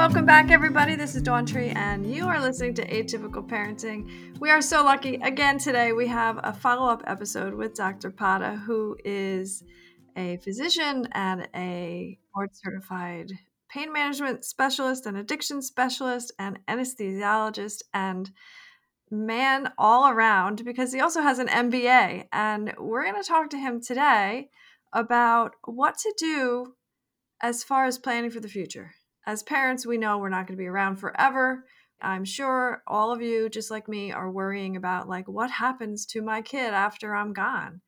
welcome back, everybody. This is Dawn Tree, and you are listening to Atypical Parenting. We are so lucky. Again, today we have a follow up episode with Dr. Padda, who is a physician and a board certified pain management specialist, and addiction specialist, and anesthesiologist, and man all around because he also has an MBA. And we're going to talk to him today about what to do as far as planning for the future. As parents, we know we're not going to be around forever. I'm sure all of you, just like me, are worrying about like what happens to my kid after I'm gone.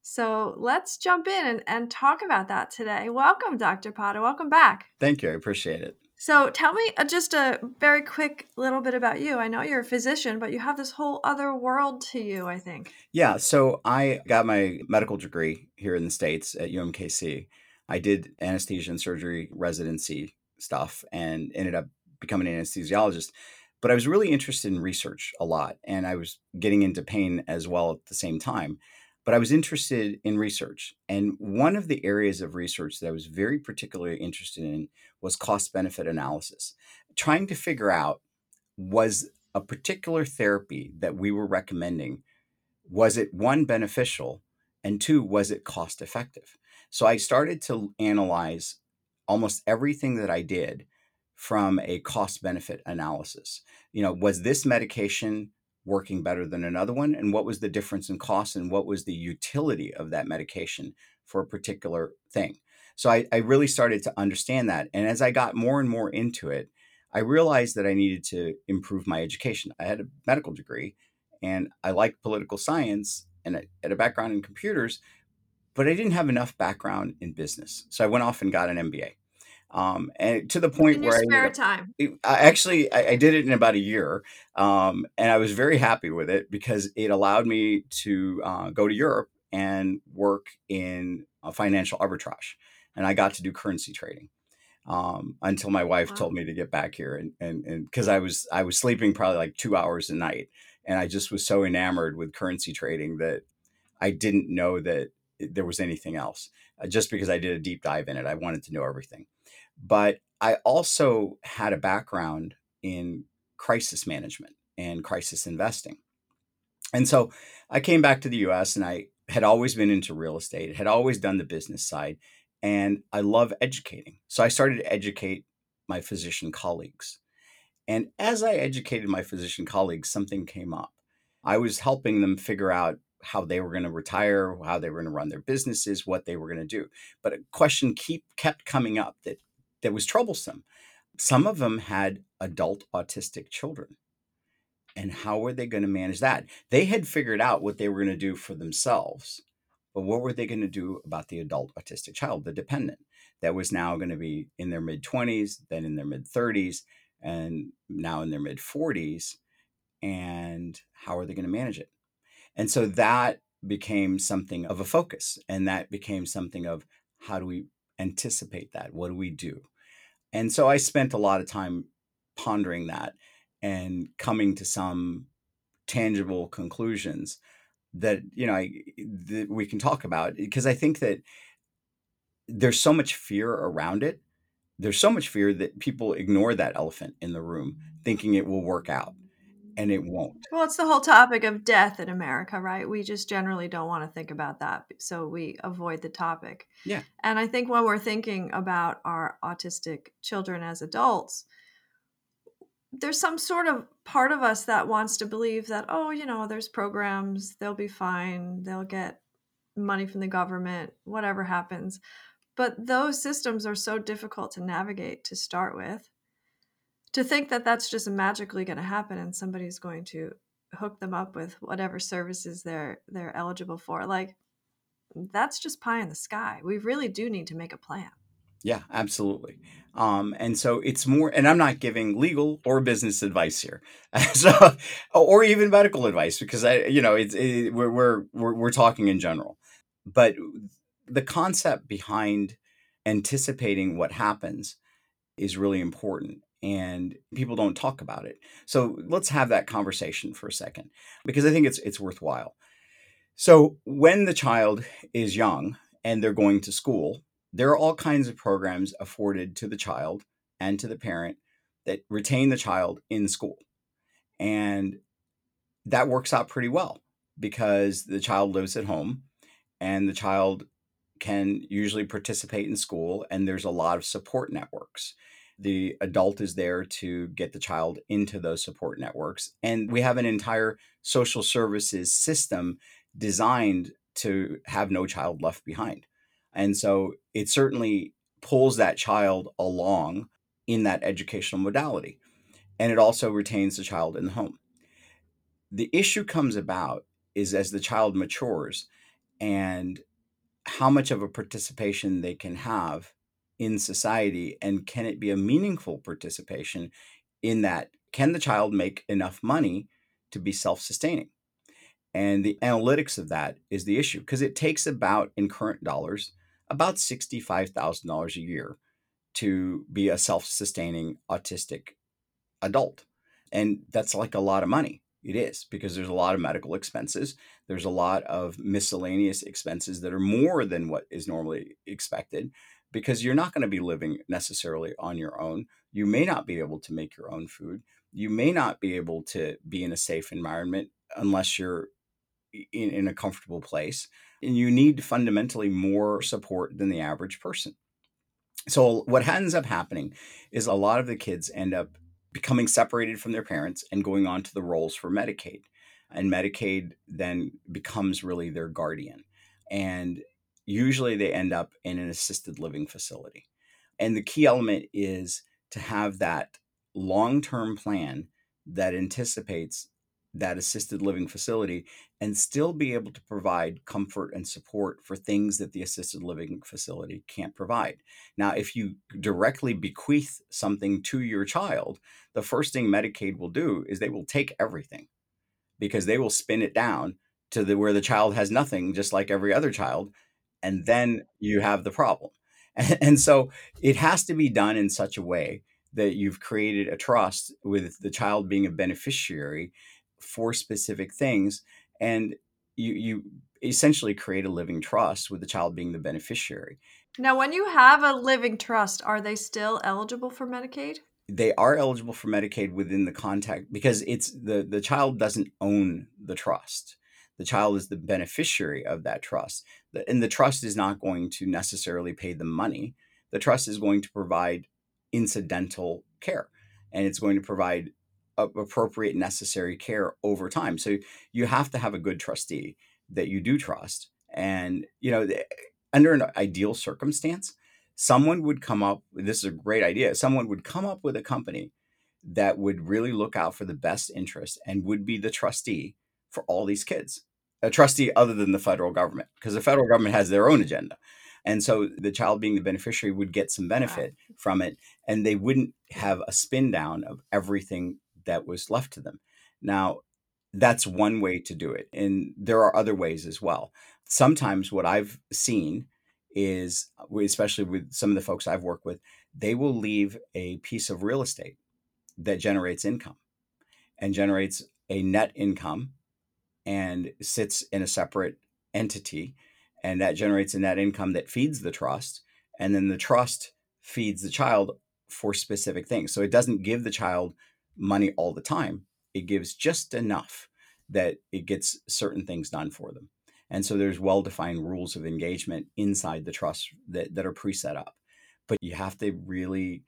So let's jump in and, and talk about that today. Welcome, Dr. Padda. Welcome back. Thank you. I appreciate it. So tell me uh, just a very quick little bit about you. I know you're a physician, but you have this whole other world to you, I think. Yeah. So I got my medical degree here in the States at UMKC. I did anesthesia and surgery residency stuff and ended up becoming an anesthesiologist. But I was really interested in research a lot, and I was getting into pain as well at the same time. But I was interested in research. And one of the areas of research that I was very particularly interested in was cost benefit analysis, trying to figure out was a particular therapy that we were recommending was it one beneficial and two was it cost effective so i started to analyze almost everything that I did from a cost benefit analysis. You know, was this medication working better than another one? And what was the difference in cost and what was the utility of that medication for a particular thing? So I, I really started to understand that. And as I got more and more into it, I realized that I needed to improve my education. I had a medical degree and I liked political science and I had a background in computers, but I didn't have enough background in business. So I went off and got an MBA. Um, and to the point in where I time. I actually I, I did it in about a year, um, and I was very happy with it because it allowed me to uh, go to Europe and work in a financial arbitrage, and I got to do currency trading um, until my wife Wow. told me to get back here, and and and because I was I was sleeping probably like two hours a night, and I just was so enamored with currency trading that I didn't know that there was anything else. Uh, just because I did a deep dive in it, I wanted to know everything. But I also had a background in crisis management and crisis investing. And so I came back to the US and I had always been into real estate, had always done the business side, and I love educating. So I started to educate my physician colleagues. And as I educated my physician colleagues, something came up. I was helping them figure out how they were going to retire, how they were going to run their businesses, what they were going to do. But a question keep kept coming up that that was troublesome. Some of them had adult autistic children. And how were they going to manage that? They had figured out what they were going to do for themselves, but what were they going to do about the adult autistic child, the dependent, that was now going to be in their mid 20s, then in their mid 30s, and now in their mid 40s? And how are they going to manage it? And so that became something of a focus. And that became something of how do we anticipate that? What do we do? And so I spent a lot of time pondering that and coming to some tangible conclusions that you know I, that we can talk about because I think that there's so much fear around it. There's so much fear that people ignore that elephant in the room, thinking it will work out, and it won't. Well, it's the whole topic of death in America, right? We just generally don't want to think about that. So we avoid the topic. Yeah. And I think when we're thinking about our autistic children as adults, there's some sort of part of us that wants to believe that, oh, you know, there's programs, they'll be fine, they'll get money from the government, whatever happens. But those systems are so difficult to navigate to start with. To think that that's just magically going to happen and somebody's going to hook them up with whatever services they're they're eligible for, like that's just pie in the sky. We really do need to make a plan. Yeah, absolutely. Um, and so it's more, and I'm not giving legal or business advice here, so or even medical advice because I, you know, it's it, we're, we're we're we're talking in general, but the concept behind anticipating what happens is really important and people don't talk about it. So let's have that conversation for a second because I think it's it's worthwhile. So when the child is young and they're going to school, there are all kinds of programs afforded to the child and to the parent that retain the child in school. And that works out pretty well because the child lives at home and the child can usually participate in school and there's a lot of support networks the adult is there to get the child into those support networks and we have an entire social services system designed to have no child left behind. And so it certainly pulls that child along in that educational modality and it also retains the child in the home. The issue comes about is as the child matures and how much of a participation they can have in society and can it be a meaningful participation in that? Can the child make enough money to be self-sustaining? And the analytics of that is the issue because it takes about in current dollars about $65,000 a year to be a self-sustaining autistic adult. And that's like a lot of money. It is because there's a lot of medical expenses. There's a lot of miscellaneous expenses that are more than what is normally expected because you're not going to be living necessarily on your own. You may not be able to make your own food. You may not be able to be in a safe environment unless you're in, in a comfortable place. And you need fundamentally more support than the average person. So, what ends up happening is a lot of the kids end up becoming separated from their parents and going on to the rolls for Medicaid. And Medicaid then becomes really their guardian. And usually they end up in an assisted living facility. And the key element is to have that long term plan that anticipates that assisted living facility and still be able to provide comfort and support for things that the assisted living facility can't provide. Now, if you directly bequeath something to your child, the first thing Medicaid will do is they will take everything because they will spin it down to the where the child has nothing just like every other child and then you have the problem. And, and so it has to be done in such a way that you've created a trust with the child being a beneficiary for specific things and you you essentially create a living trust with the child being the beneficiary. Now when you have a living trust are they still eligible for medicaid? They are eligible for medicaid within the context because it's the the child doesn't own the trust the child is the beneficiary of that trust and the trust is not going to necessarily pay the money. The trust is going to provide incidental care and it's going to provide appropriate necessary care over time. So you have to have a good trustee that you do trust and you know under an ideal circumstance someone would come up this is a great idea someone would come up with a company that would really look out for the best interest and would be the trustee for all these kids a trustee other than the federal government because the federal government has their own agenda and so the child being the beneficiary would get some benefit wow. from it and they wouldn't have a spin down of everything that was left to them. Now, that's one way to do it. And there are other ways as well. Sometimes what I've seen is, especially with some of the folks I've worked with, they will leave a piece of real estate that generates income and generates a net income and sits in a separate entity. And that generates a net income that feeds the trust. And then the trust feeds the child for specific things. So it doesn't give the child money all the time. It gives just enough that it gets certain things done for them. And so there's well defined rules of engagement inside the trust that, that are pre set up. But you have to really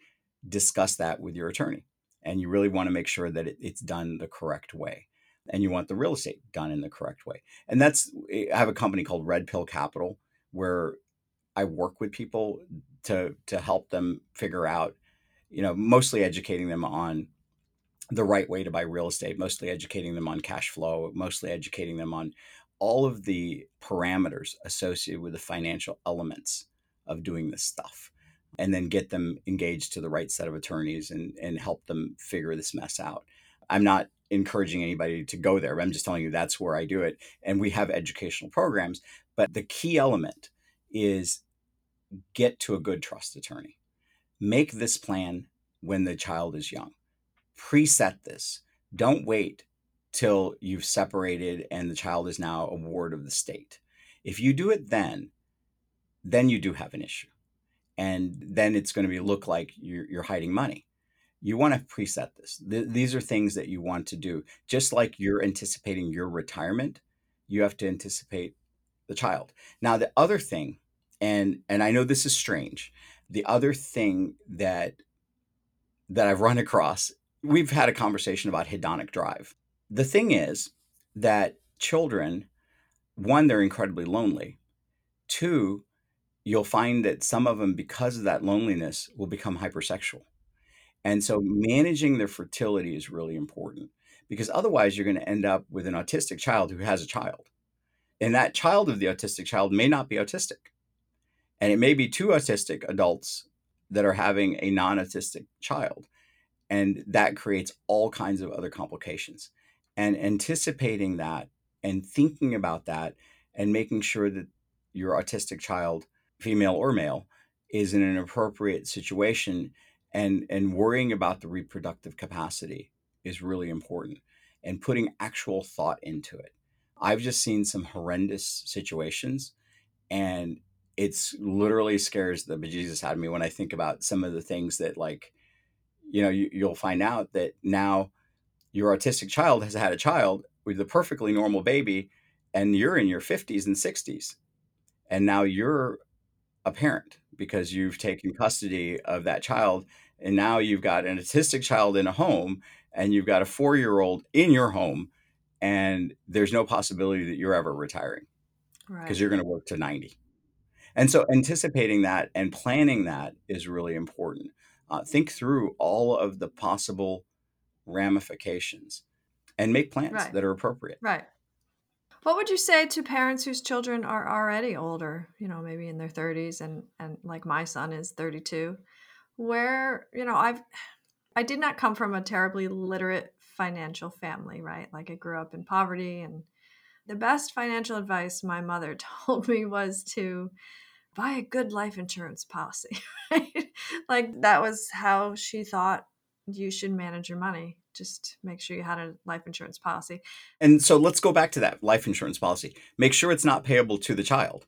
discuss that with your attorney. And you really want to make sure that it, it's done the correct way. And you want the real estate done in the correct way. And that's, eh, I have a company called Red Pill Kapital where I work with people to, to help them figure out, you know, mostly educating them on the right way to buy real estate, mostly educating them on cash flow, mostly educating them on all of the parameters associated with the financial elements of doing this stuff and then get them engaged to the right set of attorneys and, and help them figure this mess out. I'm not encouraging anybody to go there. I'm just telling you that's where I do it. And we have educational programs. But the key element is get to a good trust attorney. Make this plan when the child is young preset this. Don't wait till you've separated and the child is now a ward of the state. If you do it then, then you do have an issue. And then it's going to be look like you're, you're hiding money. You want to preset this. Th- these are things that you want to do. Just like you're anticipating your retirement, you have to anticipate the child. Now, the other thing, and and I know this is strange, the other thing that that I've run across, we've had a conversation about hedonic drive. The thing is that children, one, they're incredibly lonely. Two, you'll find that some of them, because of that loneliness, will become hypersexual. And so managing their fertility is really important because otherwise you're going to end up with an autistic child who has a child. And that child of the autistic child may not be autistic. And it may be two autistic adults that are having a non autistic child. And that creates all kinds of other complications. And anticipating that and thinking about that and making sure that your autistic child, female or male, is in an appropriate situation and and worrying about the reproductive capacity is really important and putting actual thought into it. I've just seen some horrendous situations and it's literally scares the bejesus out of me when i think about some of the things that like you know you, you'll find out that now your autistic child has had a child with a perfectly normal baby and you're in your 50s and 60s and now you're a parent because you've taken custody of that child and now you've got an autistic child in a home and you've got a four year old in your home and there's no possibility that you're ever retiring because Right. you're going to work to 90 and so anticipating that and planning that is really important uh, think through all of the possible ramifications and make plans Right. that are appropriate Right. What would you say to parents whose children are already older, you know, maybe in their 30s and and like my son is 32, where, you know, I've I did not come from a terribly literate financial family, right? Like I grew up in poverty and the best financial advice my mother told me was to buy a good life insurance policy, right? Like that was how she thought you should manage your money. Just make sure you had a life insurance policy. And so let's go back to that life insurance policy. Make sure it's not payable to the child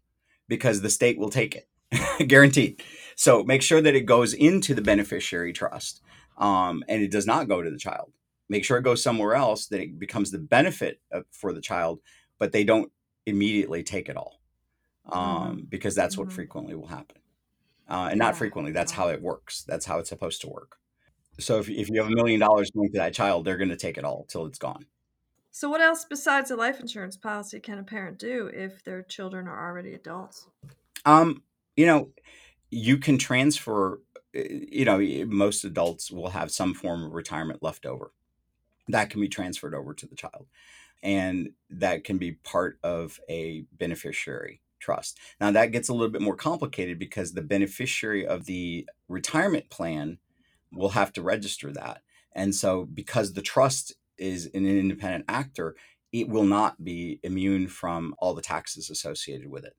because the state will take it, guaranteed. So make sure that it goes into the beneficiary trust um, and it does not go to the child. Make sure it goes somewhere else that it becomes the benefit of, for the child, but they don't immediately take it all um, Mhm. because that's what Mhm. frequently will happen. Uh, and not Yeah. frequently, that's Wow. how it works. That's how it's supposed to work. So if, if you have a million dollars going to that child, they're going to take it all till it's gone. So, what else besides a life insurance policy can a parent do if their children are already adults? Um, you know, you can transfer. uh, You know, most adults will have some form of retirement left over. That can be transferred over to the child, and that can be part of a beneficiary trust. Now, that gets a little bit more complicated because the beneficiary of the retirement plan will have to register that, and so because the trust is an independent actor, it will not be immune from all the taxes associated with it.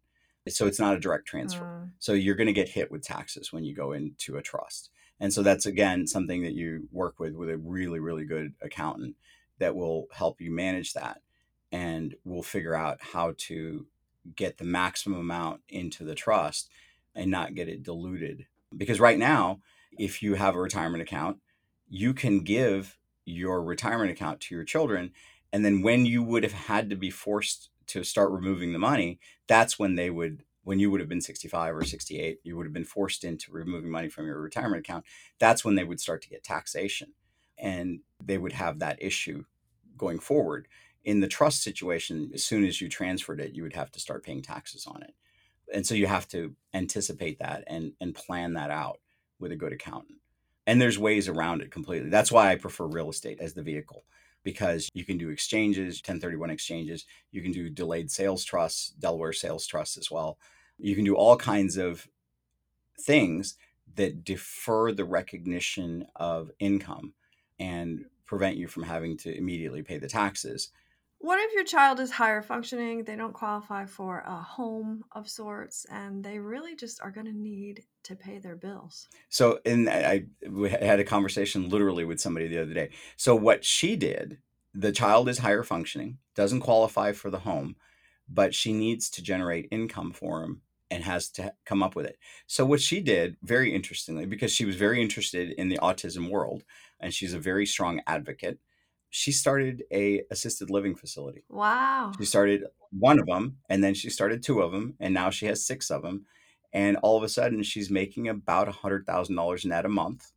So it's not a direct transfer. Mm, So you're going to get hit with taxes when you go into a trust. And so that's again something that you work with with a really really good accountant that will help you manage that and we'll figure out how to get the maximum amount into the trust and not get it diluted. Because right now, if you have a retirement account, you can give your retirement account to your children and then when you would have had to be forced to start removing the money, that's when they would when you would have been 65 or 68 you would have been forced into removing money from your retirement account that's when they would start to get taxation and they would have that issue going forward. In the trust situation as soon as you transferred it you would have to start paying taxes on it. And so you have to anticipate that and and plan that out with a good accountant. And there's ways around it completely. That's why i prefer real estate as the vehicle because you can do exchanges 1031 exchanges. You can do delayed sales trusts delaware sales trusts as well. You can do all kinds of things that defer the recognition of income and prevent you from having to immediately pay the taxes What if your child is higher functioning? They don't qualify for a home of sorts, and they really just are going to need to pay their bills. So, and I, I had a conversation literally with somebody the other day. So, what she did, the child is higher functioning, doesn't qualify for the home, but she needs to generate income for him and has to come up with it. So what she did, very interestingly, because she was very interested in the autism world and she's a very strong advocate, she started a assisted living facility. Wow. She started one of them and then she started two of them and now she has six of them and all of a sudden she's making about $100,000 net a month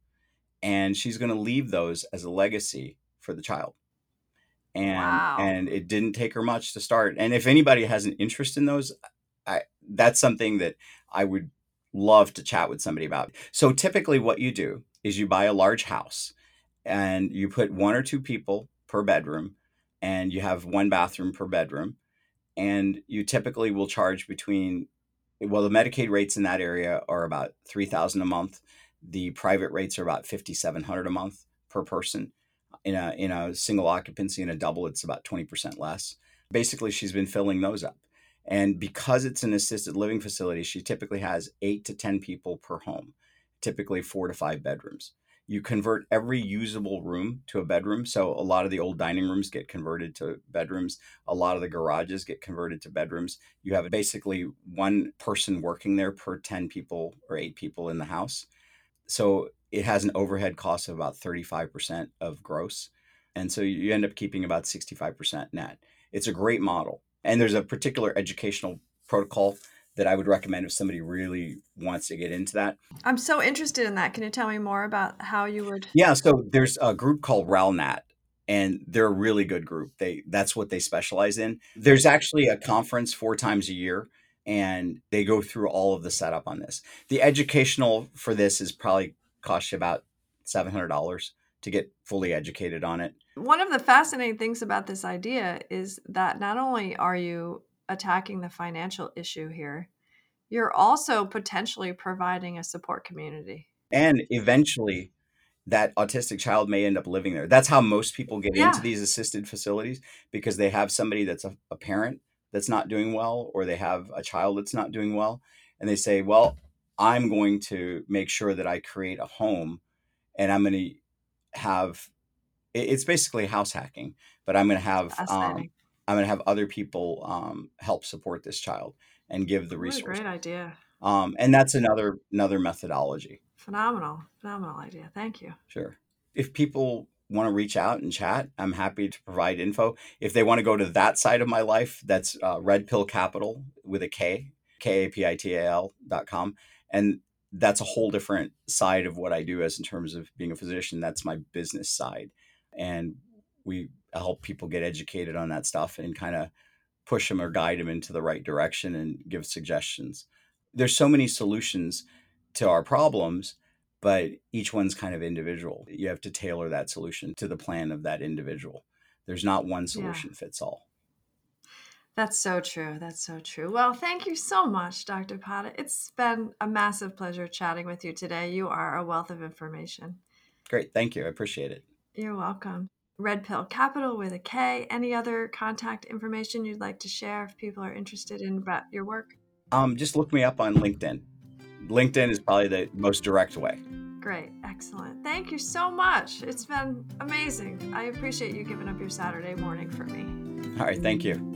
and she's going to leave those as a legacy for the child and Wow. and it didn't take her much to start and if anybody has an interest in those i that's something that i would love to chat with somebody about so typically what you do is you buy a large house and you put one or two people per bedroom and you have one bathroom per bedroom and you typically will charge between well the medicaid rates in that area are about 3000 a month. The private rates are about 5700 a month per person. In a in a single occupancy and a double it's about 20% less. Basically she's been filling those up. And because it's an assisted living facility she typically has 8 to 10 people per home typically 4 to 5 bedrooms you convert every usable room to a bedroom so a lot of the old dining rooms get converted to bedrooms a lot of the garages get converted to bedrooms. You have basically one person working there per 10 people or 8 people in the house. So it has an overhead cost of about 35% of gross and so you end up keeping about 65% net. It's a great model and there's a particular educational protocol that i would recommend if somebody really wants to get into that I'm so interested in that. Can you tell me more about how you would? yeah so there's a group called RALNA and they're a really good group they that's what they specialize in there's actually a conference four times a year and they go through all of the setup on this the educational for this is probably cost you about $700 to get fully educated on it One of the fascinating things about this idea is that not only are you attacking the financial issue here, you're also potentially providing a support community. and eventually that autistic child may end up living there that's how most people get into these assisted facilities because they have somebody that's a, a parent that's not doing well or they have a child that's not doing well and they say well i'm going to make sure that i create a home and i'm going to have it's basically house hacking but i'm going to have um. I'm going to have other people um, help support this child and give the resources great idea. um, and that's another another methodology Phenomenal. Phenomenal idea. Thank you. Sure. If people want to reach out and chat, I'm happy to provide info. If they want to go to that side of my life, that's uh, Red Pill Kapital with a K, K A P I T A L dot com. And that's a whole different side of what I do as in terms of being a physician. That's my business side. And we help people get educated on that stuff and kind of push them or guide them into the right direction and give suggestions. There's so many solutions to our problems, but each one's kind of individual. You have to tailor that solution to the plan of that individual. There's not one Yeah. solution fits all. That's so true. That's so true. Well, thank you so much, Dr. Padda. It's been a massive pleasure chatting with you today. You are a wealth of information. Great. Thank you. I appreciate it. You're welcome. Red Pill Kapital with a K. Any other contact information you'd like to share if people are interested in about your work? Um, just look me up on LinkedIn. LinkedIn is probably the most direct way. Great. Excellent. Thank you so much. It's been amazing. I appreciate you giving up your Saturday morning for me. All right. Thank you.